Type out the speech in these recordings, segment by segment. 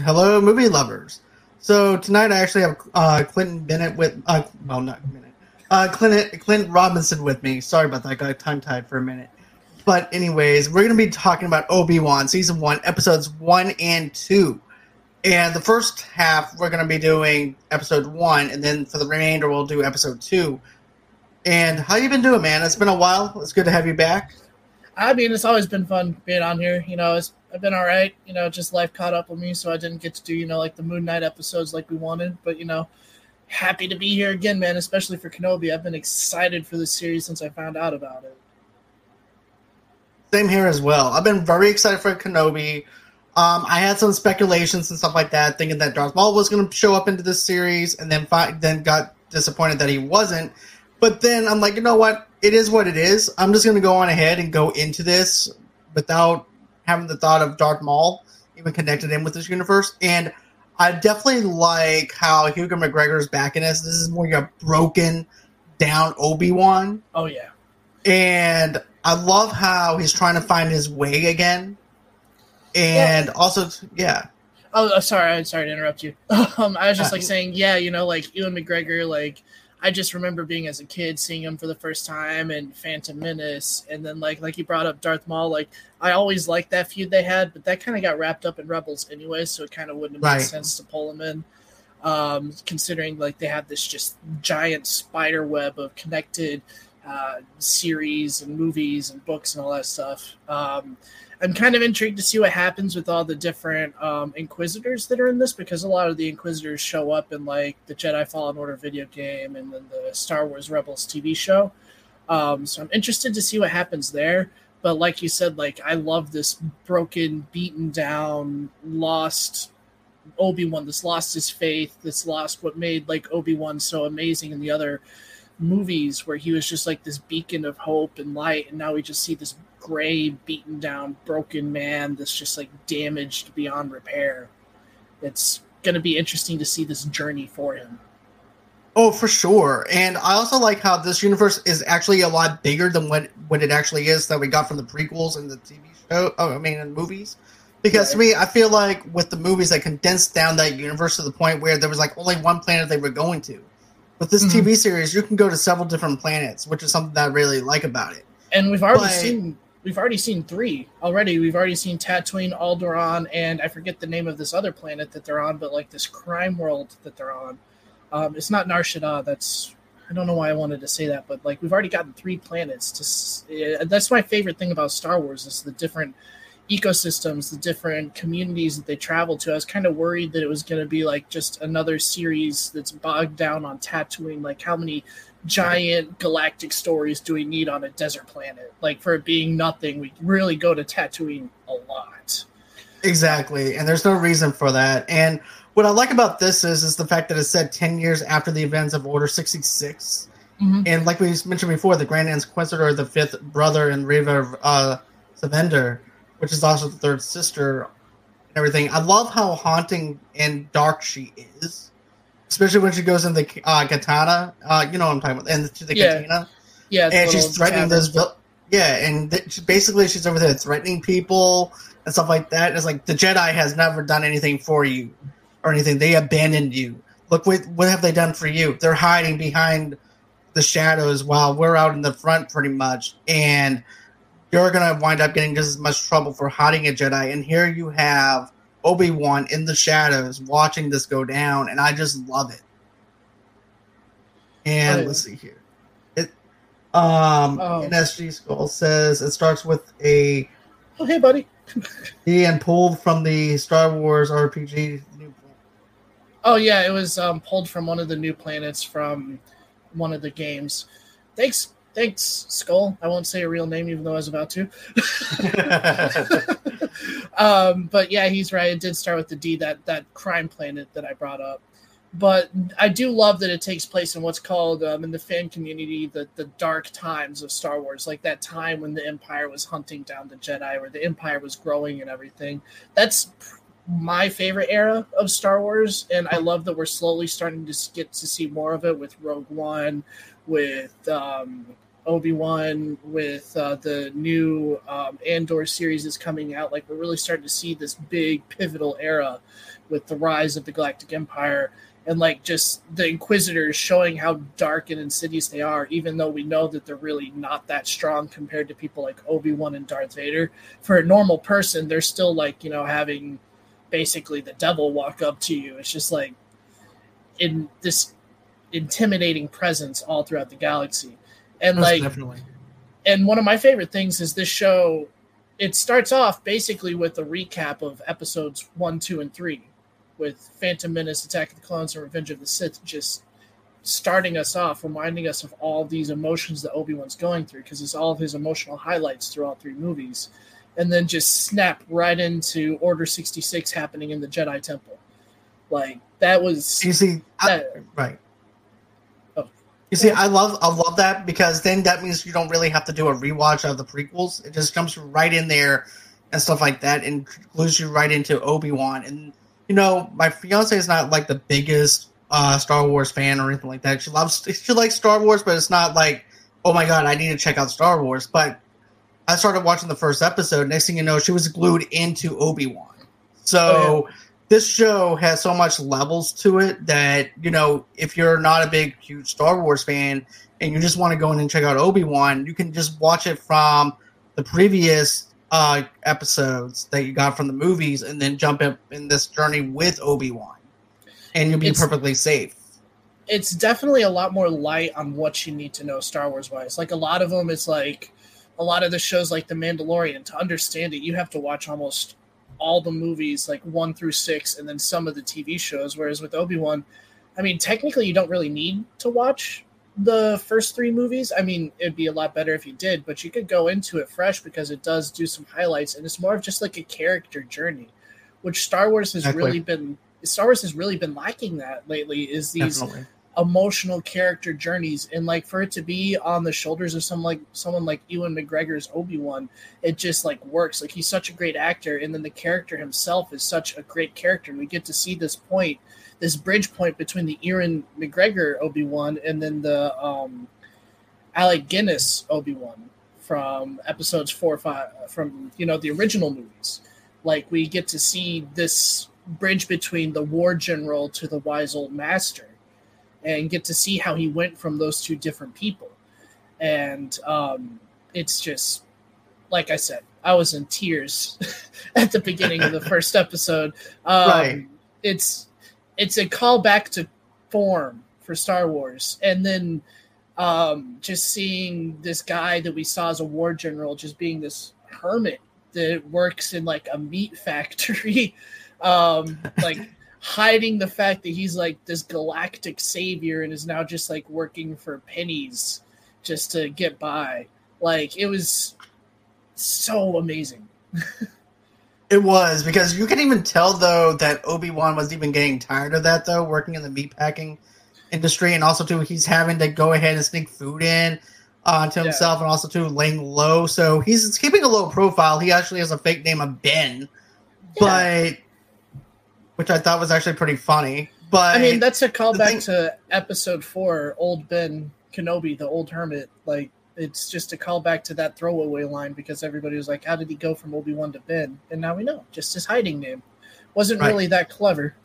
hello, movie lovers. So tonight I actually have uh, Clinton Bennett with, uh, well, not Bennett, uh, Clinton, Clinton Robinson with me. Sorry about that, I got tongue tied for a minute. But anyways, we're going to be talking about Obi Wan season one, episodes one and two. And the first half we're going to be doing episode one, and then for the remainder we'll do episode two. And how you been doing, man? It's been a while. It's good to have you back. I mean, it's always been fun being on here. You know, it's I've been all right. You know, just life caught up with me, so I didn't get to do you know like the Moon Knight episodes like we wanted. But you know, happy to be here again, man. Especially for Kenobi. I've been excited for this series since I found out about it. Same here as well. I've been very excited for Kenobi. Um, I had some speculations and stuff like that, thinking that Darth Maul was going to show up into this series, and then fi- then got disappointed that he wasn't. But then I'm like, you know what? It is what it is. I'm just going to go on ahead and go into this without having the thought of Darth Maul even connected in with this universe. And I definitely like how Hugo McGregor is back in this. This is more your broken down Obi Wan. Oh yeah. And I love how he's trying to find his way again. And yeah. also, yeah. Oh, sorry. I'm sorry to interrupt you. Um, I was just like saying, yeah, you know, like Ewan McGregor, like I just remember being as a kid seeing him for the first time and Phantom Menace, and then like like he brought up Darth Maul. Like I always liked that feud they had, but that kind of got wrapped up in Rebels anyway, so it kind of wouldn't have right. made sense to pull him in. Um, considering like they had this just giant spider web of connected uh, series and movies and books and all that stuff. Um, I'm kind of intrigued to see what happens with all the different um, Inquisitors that are in this because a lot of the Inquisitors show up in like the Jedi Fallen Order video game and then the Star Wars Rebels TV show. Um, so I'm interested to see what happens there. But like you said, like I love this broken, beaten down, lost Obi Wan. This lost his faith. This lost what made like Obi Wan so amazing in the other movies, where he was just like this beacon of hope and light, and now we just see this gray, beaten down, broken man that's just like damaged beyond repair. It's going to be interesting to see this journey for him. Oh, for sure. And I also like how this universe is actually a lot bigger than what, what it actually is that we got from the prequels and the TV show. Oh, I mean, in movies. Because right. to me, I feel like with the movies, they condensed down that universe to the point where there was like only one planet they were going to. With this mm-hmm. TV series, you can go to several different planets, which is something that I really like about it. And we've already but, seen we've already seen three already. We've already seen Tatooine, Alderaan, and I forget the name of this other planet that they're on, but like this crime world that they're on. Um, it's not Nar Shaddaa. That's I don't know why I wanted to say that, but like we've already gotten three planets. To that's my favorite thing about Star Wars is the different ecosystems, the different communities that they travel to. I was kind of worried that it was going to be like just another series that's bogged down on Tatooine. Like how many giant galactic stories do we need on a desert planet? Like for it being nothing, we really go to Tatooine a lot. Exactly, and there's no reason for that. And what I like about this is is the fact that it's set ten years after the events of Order sixty six. Mm-hmm. And like we mentioned before, the Grand Inquisitor, the fifth brother, and Reva uh, Sevander, which is also the third sister, and everything. I love how haunting and dark she is especially when she goes in the uh, katana. Uh, you know what I'm talking about, and the yeah. katana. Yeah, and she's threatening this. Yeah, and th- basically she's over there threatening people and stuff like that. It's like the Jedi has never done anything for you or anything. They abandoned you. Look what what have they done for you? They're hiding behind the shadows while we're out in the front, pretty much, and you're gonna wind up getting just as much trouble for hiding a Jedi. And here you have Obi Wan in the shadows watching this go down, and I just love it. And let's see here. It um oh. NSG Skull says it starts with a Oh hey buddy. and pulled from the Star Wars RPG new Oh yeah, it was um, pulled from one of the new planets from one of the games. Thanks thanks, Skull. I won't say a real name, even though I was about to. um, but yeah, he's right. It did start with the D, that that crime planet that I brought up. But I do love that it takes place in what's called um, in the fan community the the dark times of Star Wars, like that time when the Empire was hunting down the Jedi, where the Empire was growing and everything. That's my favorite era of Star Wars, and I love that we're slowly starting to get to see more of it with Rogue One, with um, Obi Wan, with uh, the new um, Andor series is coming out. Like we're really starting to see this big pivotal era with the rise of the Galactic Empire and like just the Inquisitors showing how dark and insidious they are, even though we know that they're really not that strong compared to people like Obi Wan and Darth Vader. For a normal person, they're still like you know having basically the devil walk up to you. It's just like in this intimidating presence all throughout the galaxy, and Most like definitely. and one of my favorite things is this show it starts off basically with a recap of episodes one two and three with phantom menace attack of the clones and revenge of the sith just starting us off reminding us of all these emotions that obi-wan's going through because it's all of his emotional highlights through all three movies and then just snap right into order 66 happening in the jedi temple like that was You see, I, that, right. You see, I love I love that because then that means you don't really have to do a rewatch of the prequels. It just jumps right in there and stuff like that, and glues you right into Obi Wan. And you know, my fiance is not like the biggest uh, Star Wars fan or anything like that. She loves she likes Star Wars, but it's not like, oh my god, I need to check out Star Wars. But I started watching the first episode. Next thing you know, she was glued into Obi Wan. So Oh, this show has so much levels to it that you know if you're not a big huge Star Wars fan and you just want to go in and check out Obi Wan, you can just watch it from the previous uh, episodes that you got from the movies, and then jump in, in this journey with Obi Wan, and you'll be It's- perfectly safe. it's definitely a lot more light on what you need to know Star Wars wise. Like a lot of them, it's like a lot of the shows like The Mandalorian. To understand it, you have to watch almost all the movies, like one through six, and then some of the TV shows. Whereas with Obi Wan, I mean, technically, you don't really need to watch the first three movies. I mean, it'd be a lot better if you did, but you could go into it fresh because it does do some highlights, and it's more of just like a character journey, which Star Wars has Exactly. really been. Star Wars has really been lacking that lately. Is these Definitely. Emotional character journeys. And like for it to be on the shoulders of some like someone like Ewan McGregor's Obi-Wan it just like works. Like he's such a great actor and then the character himself is such a great character. And we get to see this point this bridge point between the Ewan McGregor Obi-Wan and then the um Alec Guinness Obi-Wan from episodes 4 or 5 from you know the original movies. Like we get to see this bridge between the war general to the wise old master and get to see how he went from those two different people. And um, it's just, like I said, I was in tears at the beginning of the first episode. Um, Right. It's it's a callback to form for Star Wars, and then um, just seeing this guy that we saw as a war general just being this hermit that works in like a meat factory, um, like hiding the fact that he's like this galactic savior and is now just like working for pennies just to get by. Like it was so amazing. It was because you can even tell though that Obi Wan was even getting tired of that though, working in the meatpacking industry, and also too he's having to go ahead and sneak food in uh, to Yeah. himself, and also too laying low. So he's keeping a low profile. He actually has a fake name of Ben, but which I thought was actually pretty funny. But I mean, that's a callback thing- to episode four, old Ben Kenobi, the old hermit. Like, it's just a callback to that throwaway line because everybody was like, how did he go from Obi Wan to Ben? And now we know, just his hiding name. Wasn't Right. really that clever.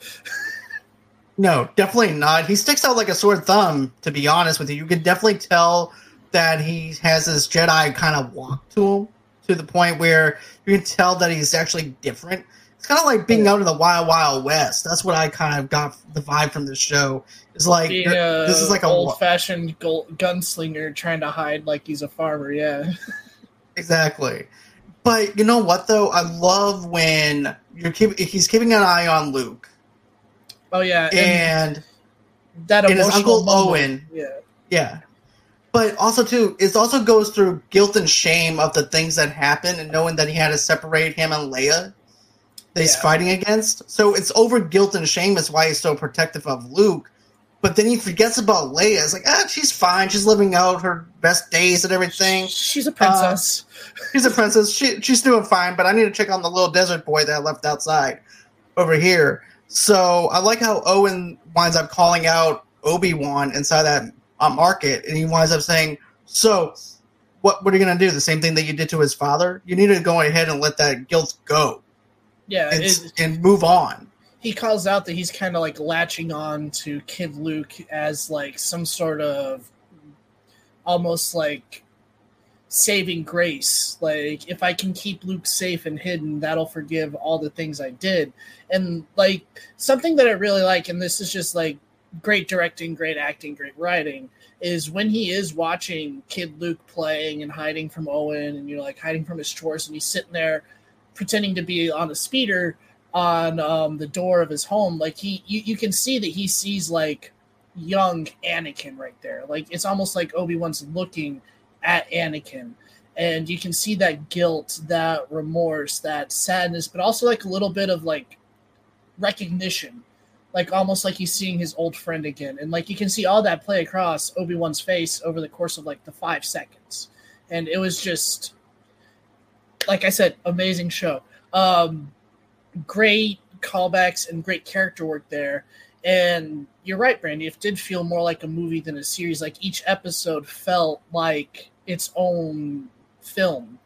No, definitely not. He sticks out like a sore thumb, to be honest with you. You can definitely tell that he has this Jedi kind of walk to him to the point where you can tell that he's actually different. It's kind of like being out in the wild, wild west. That's what I kind of got the vibe from this show. It's like Being you're- uh, this is like a old fashioned gunslinger trying to hide like he's a farmer. Yeah. exactly. But you know what though? I love when you're keep, he's keeping an eye on Luke Oh yeah. And, and that and his Uncle moment. Owen Yeah. Yeah. But also too, it also goes through guilt and shame of the things that happened and knowing that he had to separate him and Leia that he's Yeah. fighting against. So it's over guilt and shame is why he's so protective of Luke. But then he forgets about Leia. It's like, ah, she's fine. She's living out her best days and everything. She's a princess. She's a princess. She, she's doing fine, but I need to check on the little desert boy that I left outside over here. So I like how Owen winds up calling out Obi Wan inside that uh, market, and he winds up saying, "So, what what are you going to do? The same thing that you did to his father? You need to go ahead and let that guilt go yeah. and, it- and move on." he calls out that he's kind of like latching on to Kid Luke as like some sort of almost like saving grace. Like if I can keep Luke safe and hidden, that'll forgive all the things I did. And like something that I really like, and this is just like great directing, great acting, great writing, is when he is watching Kid Luke playing and hiding from Owen and you know like hiding from his chores and he's sitting there pretending to be on a speeder on um, the door of his home, like he you, you can see that he sees like young Anakin right there. Like it's almost like Obi-Wan's looking at Anakin. And you can see that guilt, that remorse, that sadness, but also like a little bit of like recognition. Like almost like he's seeing his old friend again. And like you can see all that play across Obi-Wan's face over the course of like the five seconds. And it was just like I said, amazing show. Um great callbacks and great character work there. And you're right, Brandy. It did feel more like a movie than a series. Like each episode felt like its own film.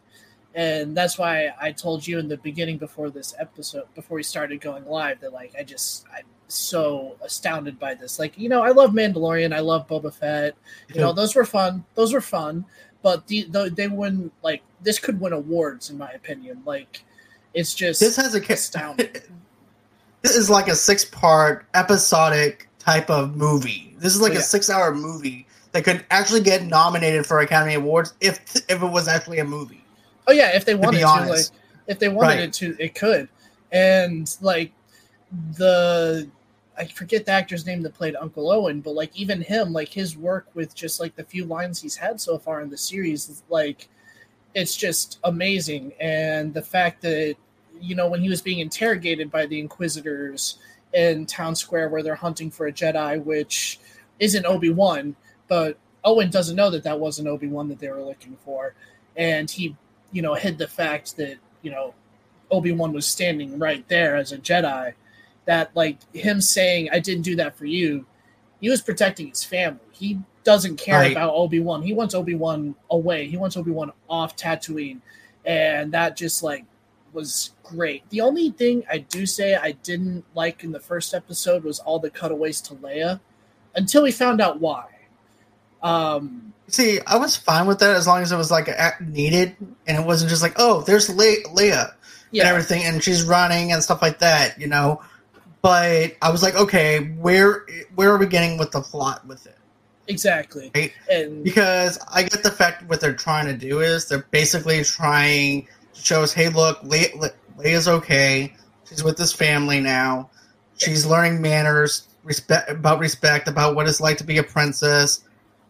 And that's why I told you in the beginning before this episode, before we started going live, that like I just I'm so astounded by this. Like, you know, I love Mandalorian, I love Boba Fett. You know, those were fun. Those were fun. But the, the they win like this could win awards in my opinion. Like it's just this has a astounding. this is like a six part episodic type of movie. This is like Oh, yeah. a six hour movie that could actually get nominated for Academy Awards if if it was actually a movie. Oh yeah, if they wanted be to, like if they wanted Right. it to, it could. And like the I forget the actor's name that played Uncle Owen, but like even him, like his work with just like the few lines he's had so far in the series, like it's just amazing. And the fact that you know when he was being interrogated by the Inquisitors in Town Square, where they're hunting for a Jedi, which isn't Obi Wan, but Owen doesn't know that that wasn't Obi Wan that they were looking for, and he you know hid the fact that you know Obi Wan was standing right there as a Jedi. That like him saying, "I didn't do that for you," he was protecting his family. He doesn't care Right. about Obi Wan. He wants Obi Wan away. He wants Obi Wan off Tatooine, and that just like was great. The only thing I do say I didn't like in the first episode was all the cutaways to Leia, until we found out why. Um, See, I was fine with that as long as it was like needed and it wasn't just like, oh, there's Le- Leia and everything, and she's running and stuff like that, you know. But I was like, okay, where where are we getting with the plot with it? exactly. Right. And Because I get the fact what they're trying to do is they're basically trying to show us, hey, look, Le- Le- Leia's okay. She's with this family now. She's learning manners, respect about respect, about what it's like to be a princess,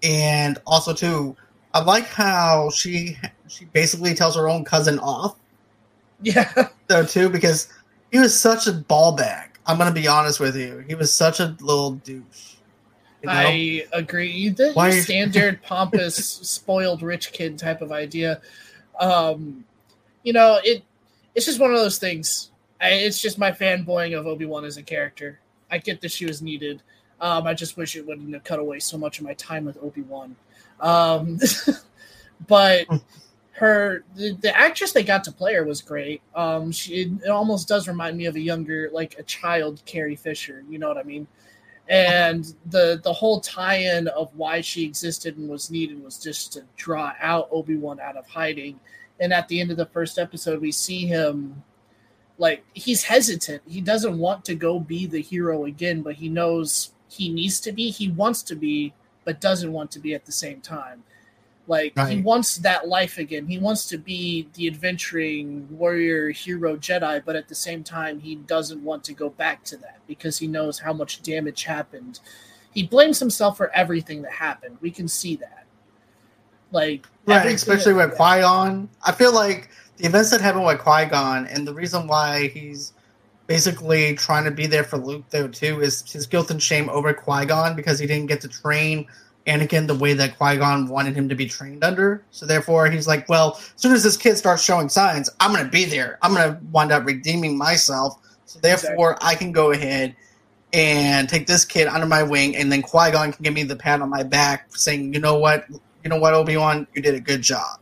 and also too, I like how she she basically tells her own cousin off yeah, though too because he was such a ball bag. I'm gonna be honest with you. He was such a little douche. You know? I agree. The Why- standard pompous, spoiled rich kid type of idea. Um, you know, it it's just one of those things. I, it's just my fanboying of Obi Wan as a character. I get that she was needed. Um, I just wish it wouldn't have cut away so much of my time with Obi Wan. Um, but her the, the actress they got to play her was great. Um, she it almost does remind me of a younger, like a child Carrie Fisher. You know what I mean? And the the whole tie-in of why she existed and was needed was just to draw out Obi Wan out of hiding. And at the end of the first episode, we see him like he's hesitant. He doesn't want to go be the hero again, but he knows he needs to be. He wants to be, but doesn't want to be at the same time. Like he wants that life again. He wants to be the adventuring warrior hero Jedi, but at the same time he doesn't want to go back to that because he knows how much damage happened. He blames himself for everything that happened. We can see that. Like Right, especially with Qui Gon. I feel like the events that happened with Qui Gon and the reason why he's basically trying to be there for Luke, though, too, is his guilt and shame over Qui Gon because he didn't get to train Anakin the way that Qui Gon wanted him to be trained under. So, therefore, he's like, well, as soon as this kid starts showing signs, I'm going to be there. I'm going to wind up redeeming myself. So, therefore, I can go ahead and take this kid under my wing, and then Qui Gon can give me the pat on my back, saying, "You know what, you know what, Obi Wan, you did a good job."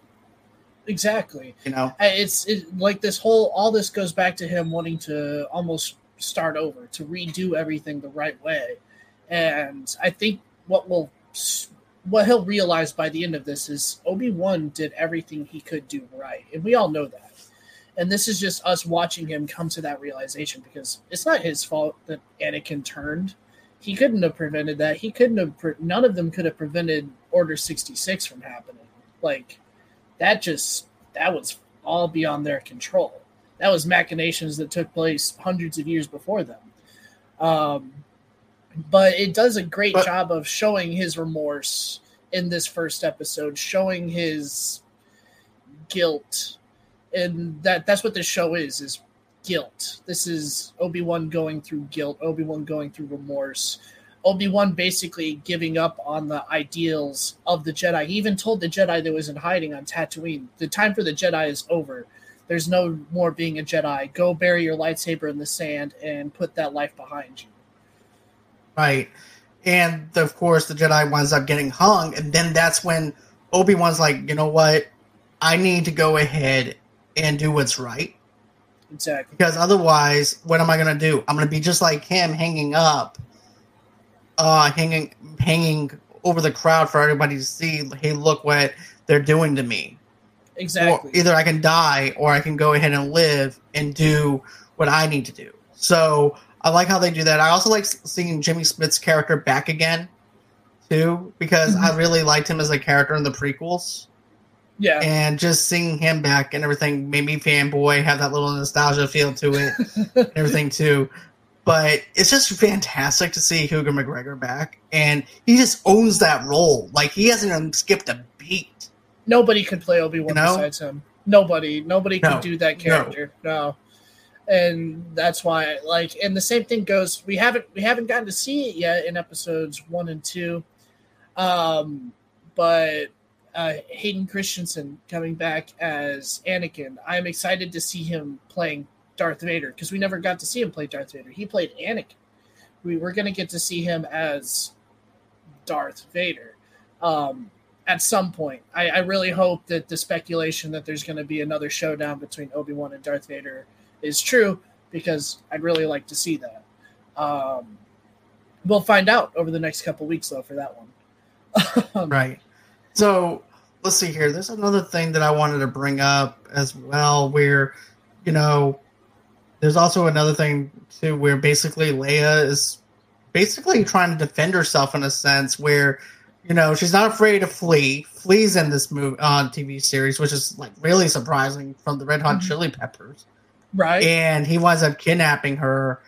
exactly. You know, uh, it's it, like this whole all this goes back to him wanting to almost start over, to redo everything the right way. And I think what will what he'll realize by the end of this is Obi-Wan did everything he could do right. And we all know that. And this is just us watching him come to that realization because it's not his fault that Anakin turned. He couldn't have prevented that. He couldn't have pre- none of them could have prevented Order 66 from happening. Like that just that was all beyond their control. That was machinations that took place hundreds of years before them. Um, but it does a great but, job of showing his remorse in this first episode, showing his guilt, and that that's what this show is is guilt. This is Obi Wan going through guilt, Obi Wan going through remorse, Obi Wan basically giving up on the ideals of the Jedi. He even told the Jedi that was in hiding on Tatooine, "The time for the Jedi is over. There's no more being a Jedi. Go bury your lightsaber in the sand and put that life behind you." Right. And of course, the Jedi winds up getting hung, and then that's when Obi Wan's like, you know what? I need to go ahead and do what's right. Exactly. Because otherwise, what am I going to do? I'm going to be just like him, hanging up, uh, hanging, hanging over the crowd for everybody to see. Hey, look what they're doing to me. Exactly. Or either I can die, or I can go ahead and live and do what I need to do. So I like how they do that. I also like seeing Jimmy Smits' character back again, too, because mm-hmm. I really liked him as a character in the prequels. Yeah. And just seeing him back and everything made me fanboy, have that little nostalgia feel to it, and everything too. But it's just fantastic to see Hugo McGregor back, and he just owns that role. Like he hasn't even skipped a beat. Nobody could play Obi Wan you know? besides him. Nobody, nobody no, could do that character. No. no and that's why like and the same thing goes we haven't we haven't gotten to see it yet in episodes one and two. Um but uh hayden christensen coming back as anakin i'm excited to see him playing darth vader because we never got to see him play darth vader. He played anakin. We were going to get to see him as darth vader. Um at some point. I, I really hope that the speculation that there's going to be another showdown between obi-wan and darth vader is true because I'd really like to see that. Um, we'll find out over the next couple weeks though for that one. right. So let's see here. There's another thing that I wanted to bring up as well, where you know, there's also another thing too, where basically Leia is basically trying to defend herself in a sense where you know she's not afraid to flee Flea's in this movie on uh, tv series which is like really surprising from the red hot mm-hmm. chili peppers Right. And he winds up kidnapping her,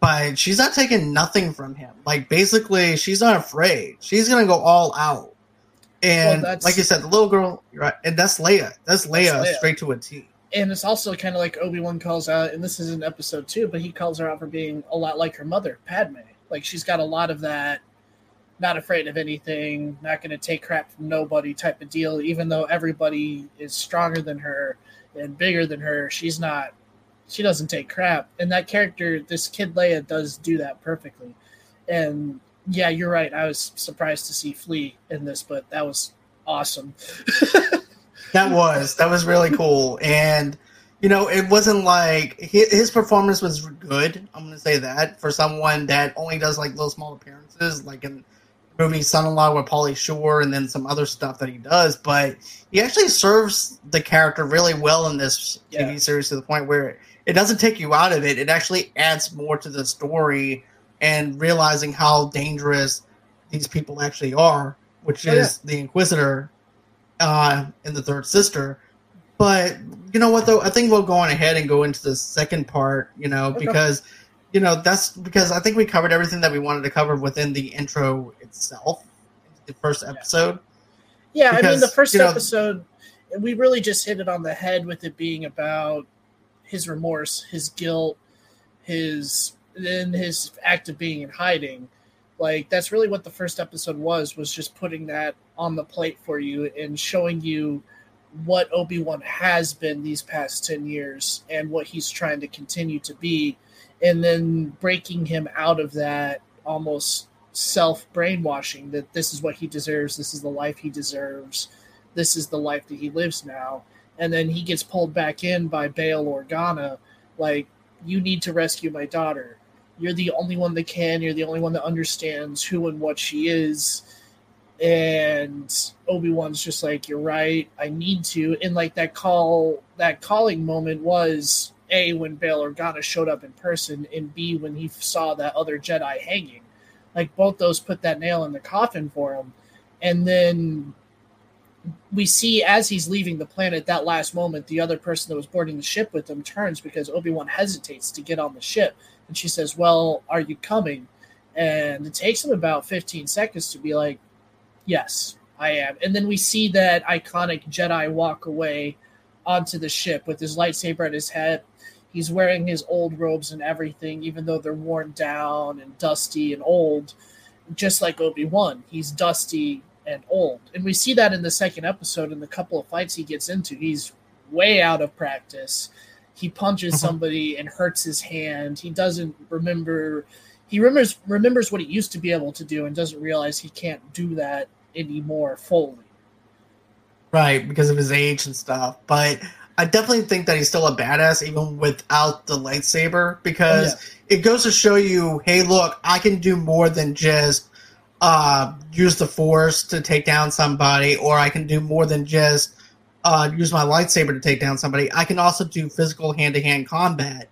but she's not taking nothing from him. Like basically, she's not afraid. She's gonna go all out. And well, like you said, the little girl, right? And that's Leia. That's Leia, that's Leia. straight to a T. And it's also kind of like Obi Wan calls out, and this is in episode two, but he calls her out for being a lot like her mother, Padme. Like she's got a lot of that not afraid of anything, not going to take crap from nobody type of deal. Even though everybody is stronger than her and bigger than her, she's not she doesn't take crap. And that character, this kid Leia, does do that perfectly. And yeah, you're right. I was surprised to see Flea in this, but that was awesome. that was that was really cool, and you know, it wasn't like his performance was good. I'm gonna say that for someone that only does like little small appearances, like in movie Son-in-Law with Pauly Shore, and then some other stuff that he does. But he actually serves the character really well in this yeah. TV series to the point where it doesn't take you out of it. It actually adds more to the story and realizing how dangerous these people actually are, which oh, is yeah. the Inquisitor uh, and the Third Sister. But you know what though? I think we'll go on ahead and go into the second part, you know, okay. because you know, that's because I think we covered everything that we wanted to cover within the intro itself, the first episode. Yeah, because, I mean the first you know, episode we really just hit it on the head with it being about his remorse, his guilt, his then his act of being in hiding. Like that's really what the first episode was was just putting that on the plate for you and showing you what Obi-Wan has been these past 10 years and what he's trying to continue to be and then breaking him out of that almost self brainwashing that this is what he deserves, this is the life he deserves, this is the life that he lives now and then he gets pulled back in by Bail Organa. Like you need to rescue my daughter. You're the only one that can. You're the only one that understands who and what she is. And Obi Wan's just like, you're right. I need to. And like that call, that calling moment was a when Bail Organa showed up in person, and b when he saw that other Jedi hanging. Like both those put that nail in the coffin for him. And then we see as he's leaving the planet that last moment the other person that was boarding the ship with him turns because obi-wan hesitates to get on the ship. And she says well are you coming? And it takes him about 15 seconds to be like yes i am. And then we see that iconic jedi walk away onto the ship with his lightsaber at his head. He's wearing his old robes and everything even though they're worn down and dusty and old just like obi-wan. He's dusty and old. And we see that in the second episode in the couple of fights he gets into. He's way out of practice. He punches mm-hmm. somebody and hurts his hand. He doesn't remember he remembers remembers what he used to be able to do and doesn't realize he can't do that anymore fully. Right, because of his age and stuff. But I definitely think that he's still a badass even without the lightsaber because oh, yeah. it goes to show you, hey, look, I can do more than just uh, use the force to take down somebody, or I can do more than just uh, use my lightsaber to take down somebody. I can also do physical hand to hand combat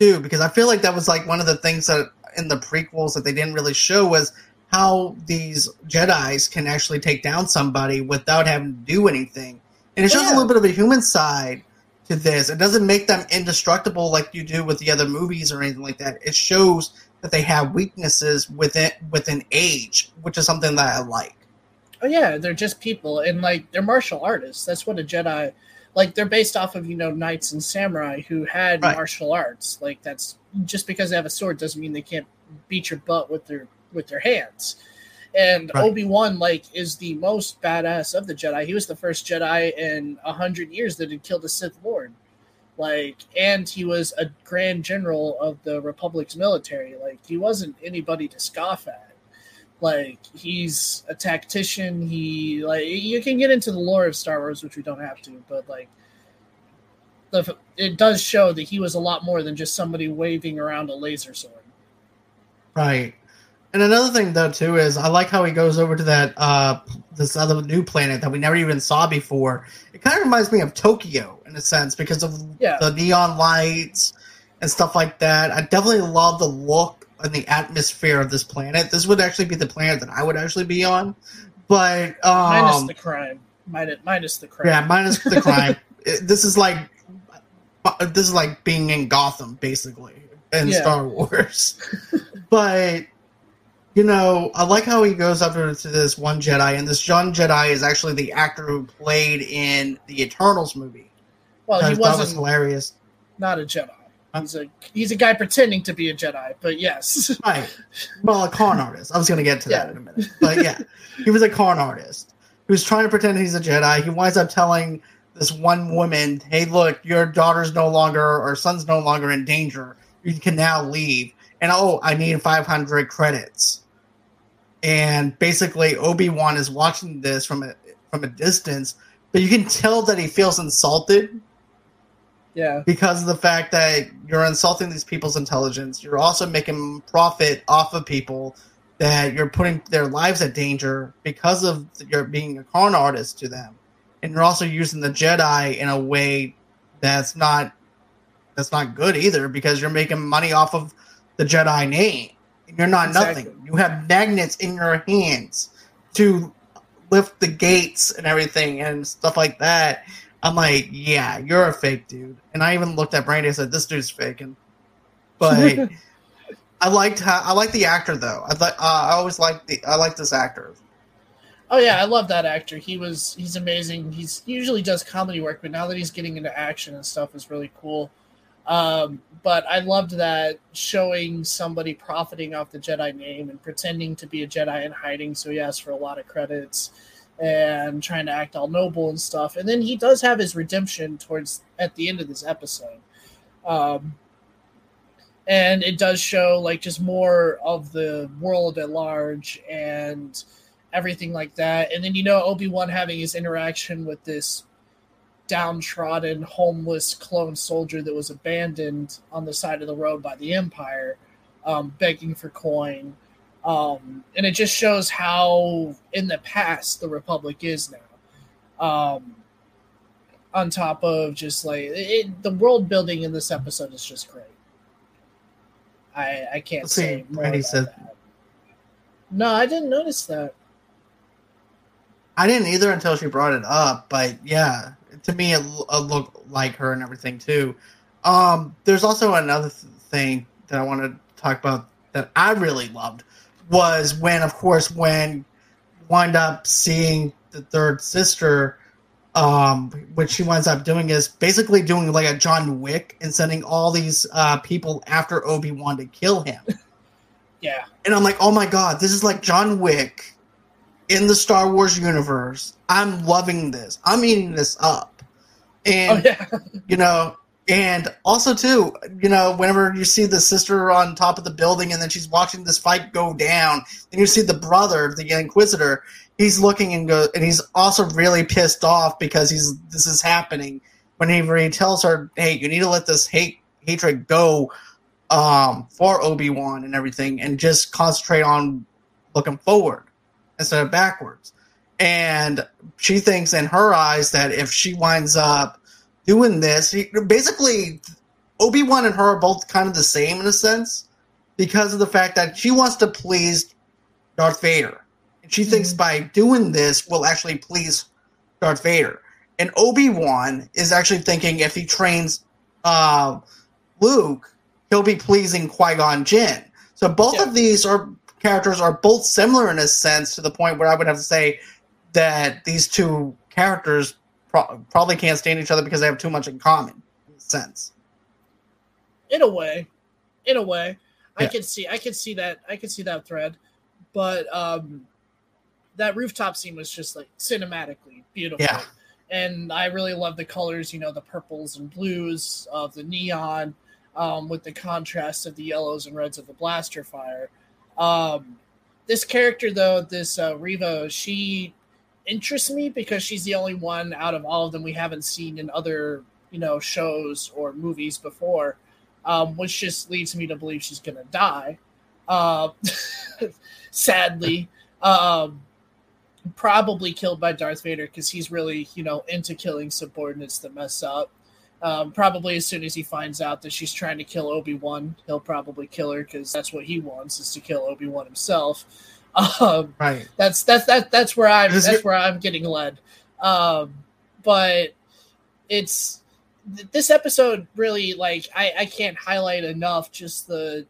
too, because I feel like that was like one of the things that in the prequels that they didn't really show was how these Jedi's can actually take down somebody without having to do anything. And it shows yeah. a little bit of a human side to this. It doesn't make them indestructible like you do with the other movies or anything like that. It shows that they have weaknesses within within age, which is something that I like. Oh yeah, they're just people, and like they're martial artists. That's what a Jedi, like they're based off of you know knights and samurai who had right. martial arts. Like that's just because they have a sword doesn't mean they can't beat your butt with their with their hands. And right. Obi Wan like is the most badass of the Jedi. He was the first Jedi in a hundred years that had killed a Sith Lord like and he was a grand general of the republic's military. Like he wasn't anybody to scoff at. Like he's a tactician. He like you can get into the lore of star wars which we don't have to but like the, it does show that he was a lot more than just somebody waving around a laser sword. Right. And another thing though too is I like how he goes over to that uh this other new planet that we never even saw before. It kind of reminds me of Tokyo a sense because of yeah. the neon lights and stuff like that. I definitely love the look and the atmosphere of this planet. This would actually be the planet that I would actually be on. But um, minus the crime. Minus, minus the crime. Yeah, minus the crime. this is like this is like being in Gotham basically in yeah. Star Wars. but you know, I like how he goes up to this one Jedi, and this young Jedi is actually the actor who played in the Eternals movie. Well, he wasn't was hilarious. Not a Jedi. He's a he's a guy pretending to be a Jedi, but yes. right. Well, a con artist. I was going to get to that yeah. in a minute, but yeah, he was a con artist who's trying to pretend he's a Jedi. He winds up telling this one woman, "Hey, look, your daughter's no longer or son's no longer in danger. You can now leave." And oh, I need 500 credits and basically Obi Wan is watching this from a from a distance, but you can tell that he feels insulted. Yeah, because of the fact that you're insulting these people's intelligence, you're also making profit off of people that you're putting their lives at danger because of your being a con artist to them, and you're also using the Jedi in a way that's not that's not good either because you're making money off of the Jedi name. And You're not exactly. nothing. You have magnets in your hands to lift the gates and everything and stuff like that. I'm like, yeah, you're a fake dude. And I even looked at Brandy and said, this dude's faking. But I liked how I like the actor though. I like uh, I always like the I like this actor. Oh yeah, I love that actor. He was he's amazing. He's he usually does comedy work, but now that he's getting into action and stuff is really cool. Um, but I loved that showing somebody profiting off the Jedi name and pretending to be a Jedi and hiding. So he asked for a lot of credits and trying to act all noble and stuff. And then he does have his redemption towards at the end of this episode. Um, and it does show like just more of the world at large and everything like that. And then you know Obi Wan having his interaction with this downtrodden, homeless clone soldier that was abandoned on the side of the road by the Empire, um, begging for coin. Um, and it just shows how in the past the Republic is now. Um, on top of just like it, the world building in this episode is just great. I I can't Let's say see, more Randy about said- that. No, I didn't notice that. I didn't either until she brought it up, but yeah, to me it, l- it looked like her and everything too. Um, there's also another th- thing that I want to talk about that I really loved was when, of course, when wind up seeing the third sister, um, what she winds up doing is basically doing like a John Wick and sending all these uh, people after Obi Wan to kill him. Yeah, And I'm like, oh my god, this is like John Wick in the Star Wars universe. I'm loving this. I'm eating this up. oh And yeah, you know, and also too, you know, whenever you see the sister on top of the building and then she's watching this fight go down, and you see the brother, the Inquisitor, he's looking and go, and he's also really pissed off because he's this is happening. Whenever he tells her, "Hey, you need to let this hate hatred go um, for Obi Wan and everything, and just concentrate on looking forward instead of backwards." And she thinks in her eyes that if she winds up doing this. He, basically, Obi Wan and her are both kind of the same in a sense because of the fact that she wants to please Darth Vader. And she thinks by doing this will actually please Darth Vader. And Obi Wan is actually thinking if he trains uh, Luke, he'll be pleasing Qui Gon Jinn. So both Yeah. of these are characters are both similar in a sense to the point where I would have to say that these two characters pro- probably can't stand each other because they have too much in common in a sense. in a way, in a way, I can see, I can see that, I can see that thread, but um, that rooftop scene was just like cinematically beautiful. Yeah. and I really love the colors, you know, the purples and blues of the neon, um, with the contrast of the yellows and reds of the blaster fire. Um, this character, though, this uh, Reva, she interests me because she's the only one out of all of them we haven't seen in other, you know, shows or movies before, um, which just leads me to believe she's gonna die. Uh, sadly, um, probably killed by Darth Vader because he's really, you know, into killing subordinates that mess up. Um, probably as soon as he finds out that she's trying to kill Obi Wan, he'll probably kill her because that's what he wants is to kill Obi Wan himself. Um, Right. that's that's that that's where I'm that's it- where I'm getting led. Um, but it's th- this episode really like I I can't highlight enough just the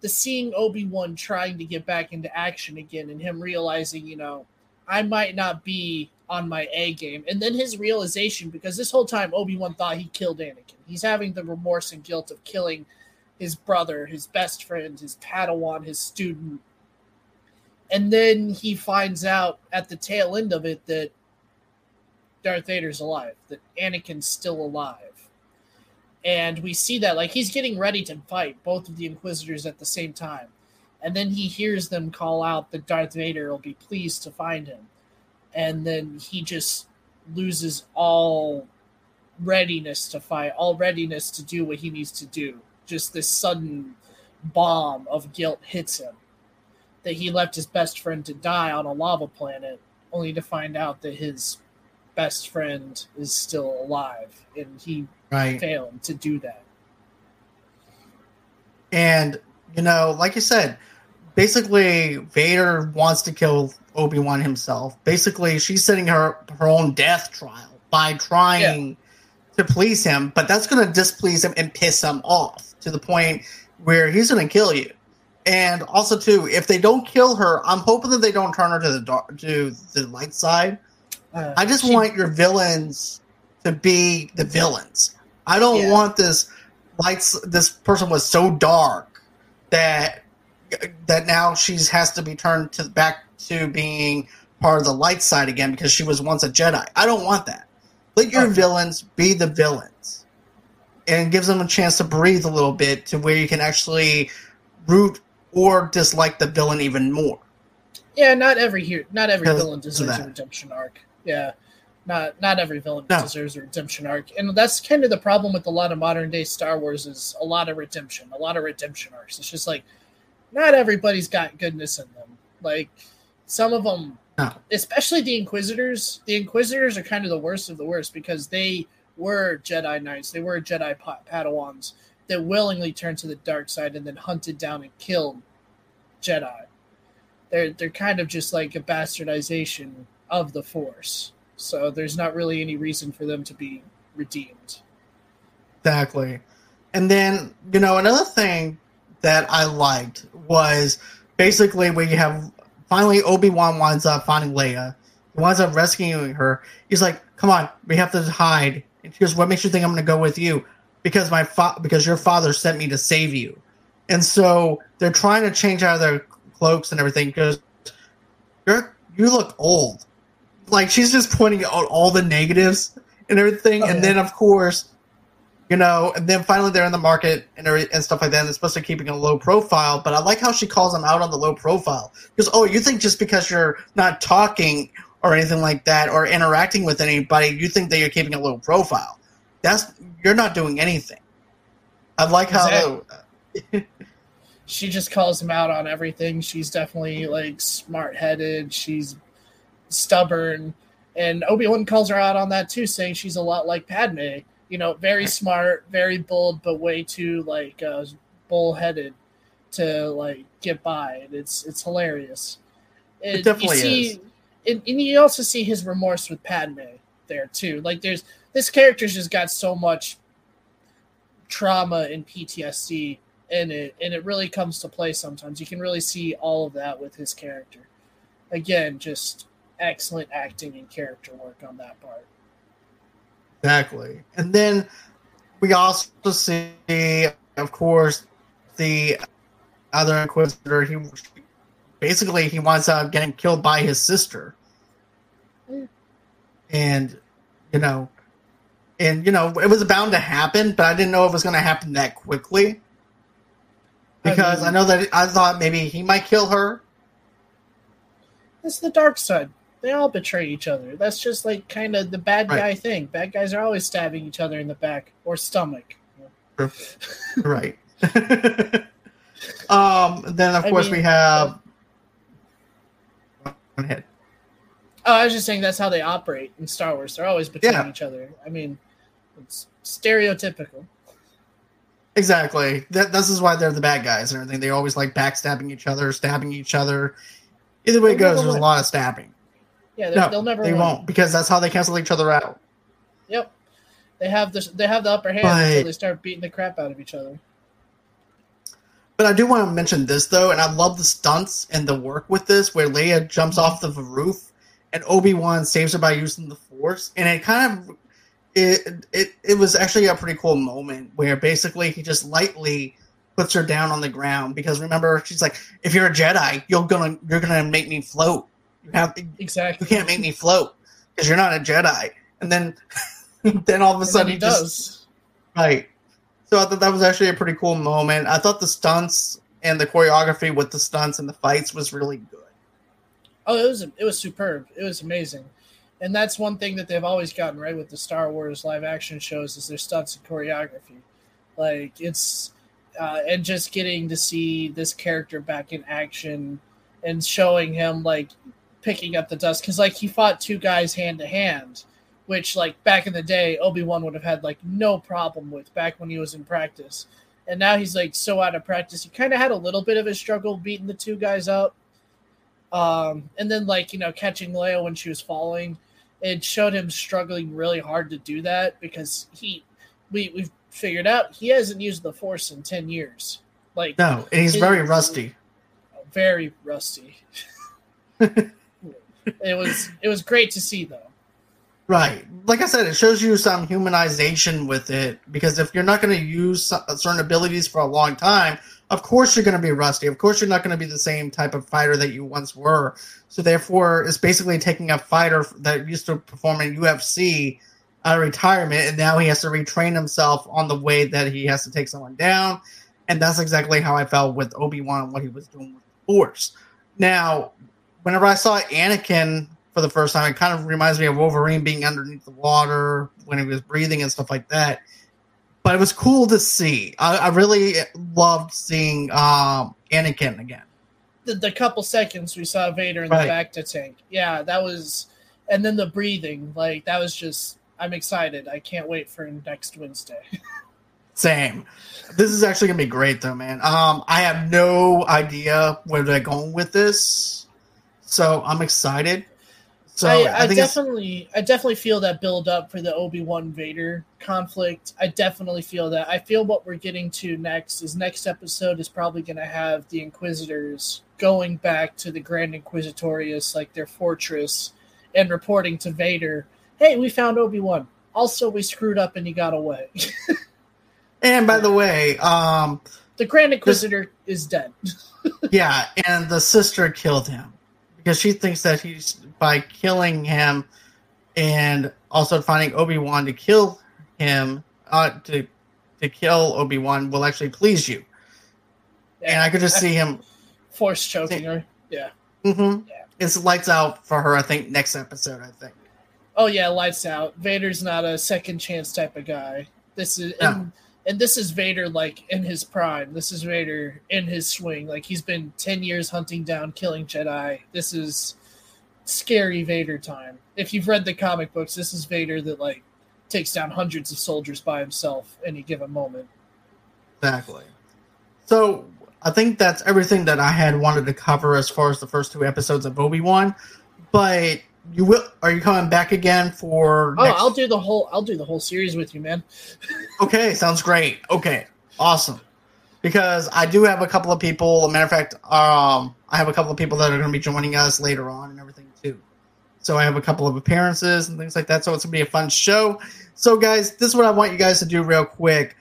the seeing Obi Wan trying to get back into action again and him realizing you know I might not be on my A game and then his realization because this whole time Obi Wan thought he killed Anakin. He's having the remorse and guilt of killing his brother, his best friend, his Padawan, his student and then he finds out at the tail end of it that Darth Vader's alive, that Anakin's still alive. And we see that like he's getting ready to fight both of the Inquisitors at the same time. And then he hears them call out that Darth Vader will be pleased to find him. And then he just loses all readiness to fight, all readiness to do what he needs to do. Just this sudden bomb of guilt hits him that he left his best friend to die on a lava planet, only to find out that his best friend is still alive, and he Right. failed to do that. And you know, like you said, basically Vader wants to kill Obi Wan himself. Basically, she's setting her her own death trial by trying to please him, but that's going to displease him and piss him off to the point where he's going to kill you. And also, too, if they don't kill her, I'm hoping that they don't turn her to the dark, to the light side. Uh, I just she- want your villains to be the villains. I don't Yeah. want this lights. This person was so dark that that now she has to be turned to back to being part of the light side again because she was once a Jedi. I don't want that. Let your Okay. villains be the villains, and gives them a chance to breathe a little bit to where you can actually root or dislike the villain even more. Yeah, not every here, not every villain deserves a redemption arc. Yeah, Not not every villain No. deserves a redemption arc, and that's kind of the problem with a lot of modern day Star Wars is a lot of redemption, a lot of redemption arcs. It's just like not everybody's got goodness in them. Like some of them, No. especially the Inquisitors. The Inquisitors are kind of the worst of the worst because they were Jedi Knights, they were Jedi pa- Padawans that willingly turned to the dark side and then hunted down and killed Jedi. They're they're kind of just like a bastardization of the Force. So there's not really any reason for them to be redeemed. Exactly. And then, you know, another thing that I liked was basically when you have finally Obi Wan winds up finding Leia. He winds up rescuing her. He's like, "Come on, we have to hide." And she goes, "What makes you think I'm going to go with you?" Because my fa- because your father sent me to save you. And so they're trying to change out of their cloaks and everything because you're you look old. Like she's just pointing out all the negatives and everything. Oh, and yeah. then of course you know, and then finally they're in the market and and stuff like that. And they're supposed to keeping a low profile, but I like how she calls them out on the low profile because oh, you think just because you're not talking or anything like that or interacting with anybody, you think that you're keeping a low profile. That's you're not doing anything. I like how She just calls him out on everything. She's definitely like smart headed. She's stubborn. And Obi Wan calls her out on that too, saying she's a lot like Padme. You know, very smart, very bold, but way too like uh, bullheaded to like get by. And it's it's hilarious. And definitely you see, is. And, and you also see his remorse with Padme there too. Like there's this character's just got so much trauma and PTSD in it, and it really comes to play sometimes. You can really see all of that with his character. Again, just excellent acting and character work on that part. Exactly. And then we also see, of course, the other Inquisitor. He basically he winds up getting killed by his sister, Yeah. and you know, and you know it was bound to happen, but I didn't know it was going to happen that quickly because I, mean- know that I thought maybe he might kill her. It's the dark side. They all betray each other. That's just like kind of the bad Right. guy thing. Bad guys are always stabbing each other in the back or stomach. right. um. Then of I course mean, we have. Go ahead. Oh, I was just saying that's how they operate in Star Wars. They're always betraying Yeah. each other. I mean, it's stereotypical. Exactly. That this is why they're the bad guys and everything. They always like backstabbing each other, stabbing each other. Either way it goes, there's a lot of stabbing. Yeah, No, they'll never they win. won't because that's how they cancel each other out. Yep. They have the they have the upper hand But- until they start beating the crap out of each other. But I do want to mention this though, and I love the stunts and the work with this, where Leia jumps mm-hmm. off the roof and Obi Wan saves her by using the Force, and it kind of it it it was actually a pretty cool moment where basically he just lightly puts her down on the ground because remember she's like, if you're a Jedi, you're gonna you're gonna make me float. You have you Exactly. can't make me float because you're not a Jedi. And then then all of a sudden he he just does. Right. So I thought that was actually a pretty cool moment. I thought the stunts and the choreography with the stunts and the fights was really good. Oh, it was it was superb. It was amazing, and that's one thing that they've always gotten right with the Star Wars live action shows is their stunts and choreography. Like it's uh, and just getting to see this character back in action and showing him like picking up the dust because like he fought two guys hand to hand, which like back in the day Obi Wan would have had like no problem with back when he was in practice. And now he's like so out of practice. He kind of had a little bit of a struggle beating the two guys up. Um, and then like you know catching Leia when she was falling, it showed him struggling really hard to do that because he we we've figured out he hasn't used the Force in ten years. Like No, and he's very rusty. very rusty. it was it was great to see though. Right. Like I said, it shows you some humanization with it because if you're not going to use certain abilities for a long time, of course you're going to be rusty. Of course you're not going to be the same type of fighter that you once were. So therefore, it's basically taking a fighter that used to perform in UFC out of retirement, and now he has to retrain himself on the way that he has to take someone down. And that's exactly how I felt with Obi Wan and what he was doing with Force. Now, whenever I saw Anakin for the first time. It kind of reminds me of Wolverine being underneath the water when he was breathing and stuff like that. But it was cool to see. I, I really loved seeing um, Anakin again. The, the couple seconds we saw Vader in Right. the back to tank, yeah, that was, and then the breathing, like that was just. I'm excited. I can't wait for next Wednesday. Same. This is actually gonna be great though, man. Um, I have no idea where they're going with this, so I'm excited. So I, I, I, definitely, I definitely feel that build up for the Obi Wan Vader conflict. I definitely feel that. I feel what we're getting to next is next episode is probably going to have the Inquisitors going back to the Grand Inquisitorius, like their fortress, and reporting to Vader, "Hey, we found Obi Wan. Also, we screwed up and he got away. and by the way, um, the Grand Inquisitor is dead." yeah, and the sister killed him because she thinks that he's by killing him and also finding Obi Wan to kill him, uh, to to kill Obi Wan will actually please you. And I could just see him. force choking her. Yeah. hmm Yeah. It's lights out for her. I think next episode. I think. Oh yeah, lights out. Vader's not a second chance type of guy. This is No. and, and this is Vader like in his prime. This is Vader in his swing. Like he's been ten years hunting down, killing Jedi. This is scary Vader time. If you've read the comic books, this is Vader that like takes down hundreds of soldiers by himself any given moment. Exactly. So I think that's everything that I had wanted to cover as far as the first two episodes of Obi Wan. But you will? Are you coming back again for? Oh, next- I'll do the whole I'll do the whole series with you, man. Okay, sounds great. Okay, awesome. Because I do have a couple of people. A matter of fact, um, I have a couple of people that are going to be joining us later on and everything too. So I have a couple of appearances and things like that. So it's going to be a fun show. So guys, this is what I want you guys to do real quick.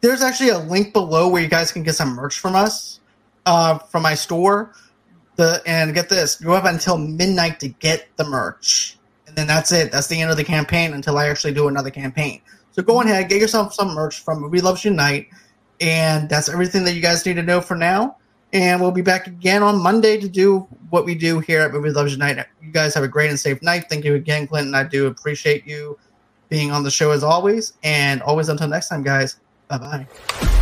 There's actually a link below where you guys can get some merch from us, uh, from my store. And get this, you have until midnight to get the merch, and then that's it. That's the end of the campaign until I actually do another campaign. So go ahead, get yourself some merch from Movie Lovers Unite, and that's everything that you guys need to know for now. And we'll be back again on Monday to do what we do here at Movie Lovers Unite. You guys have a great and safe night. Thank you again, Clinton. I do appreciate you being on the show as always. And always until next time, guys. Bye bye.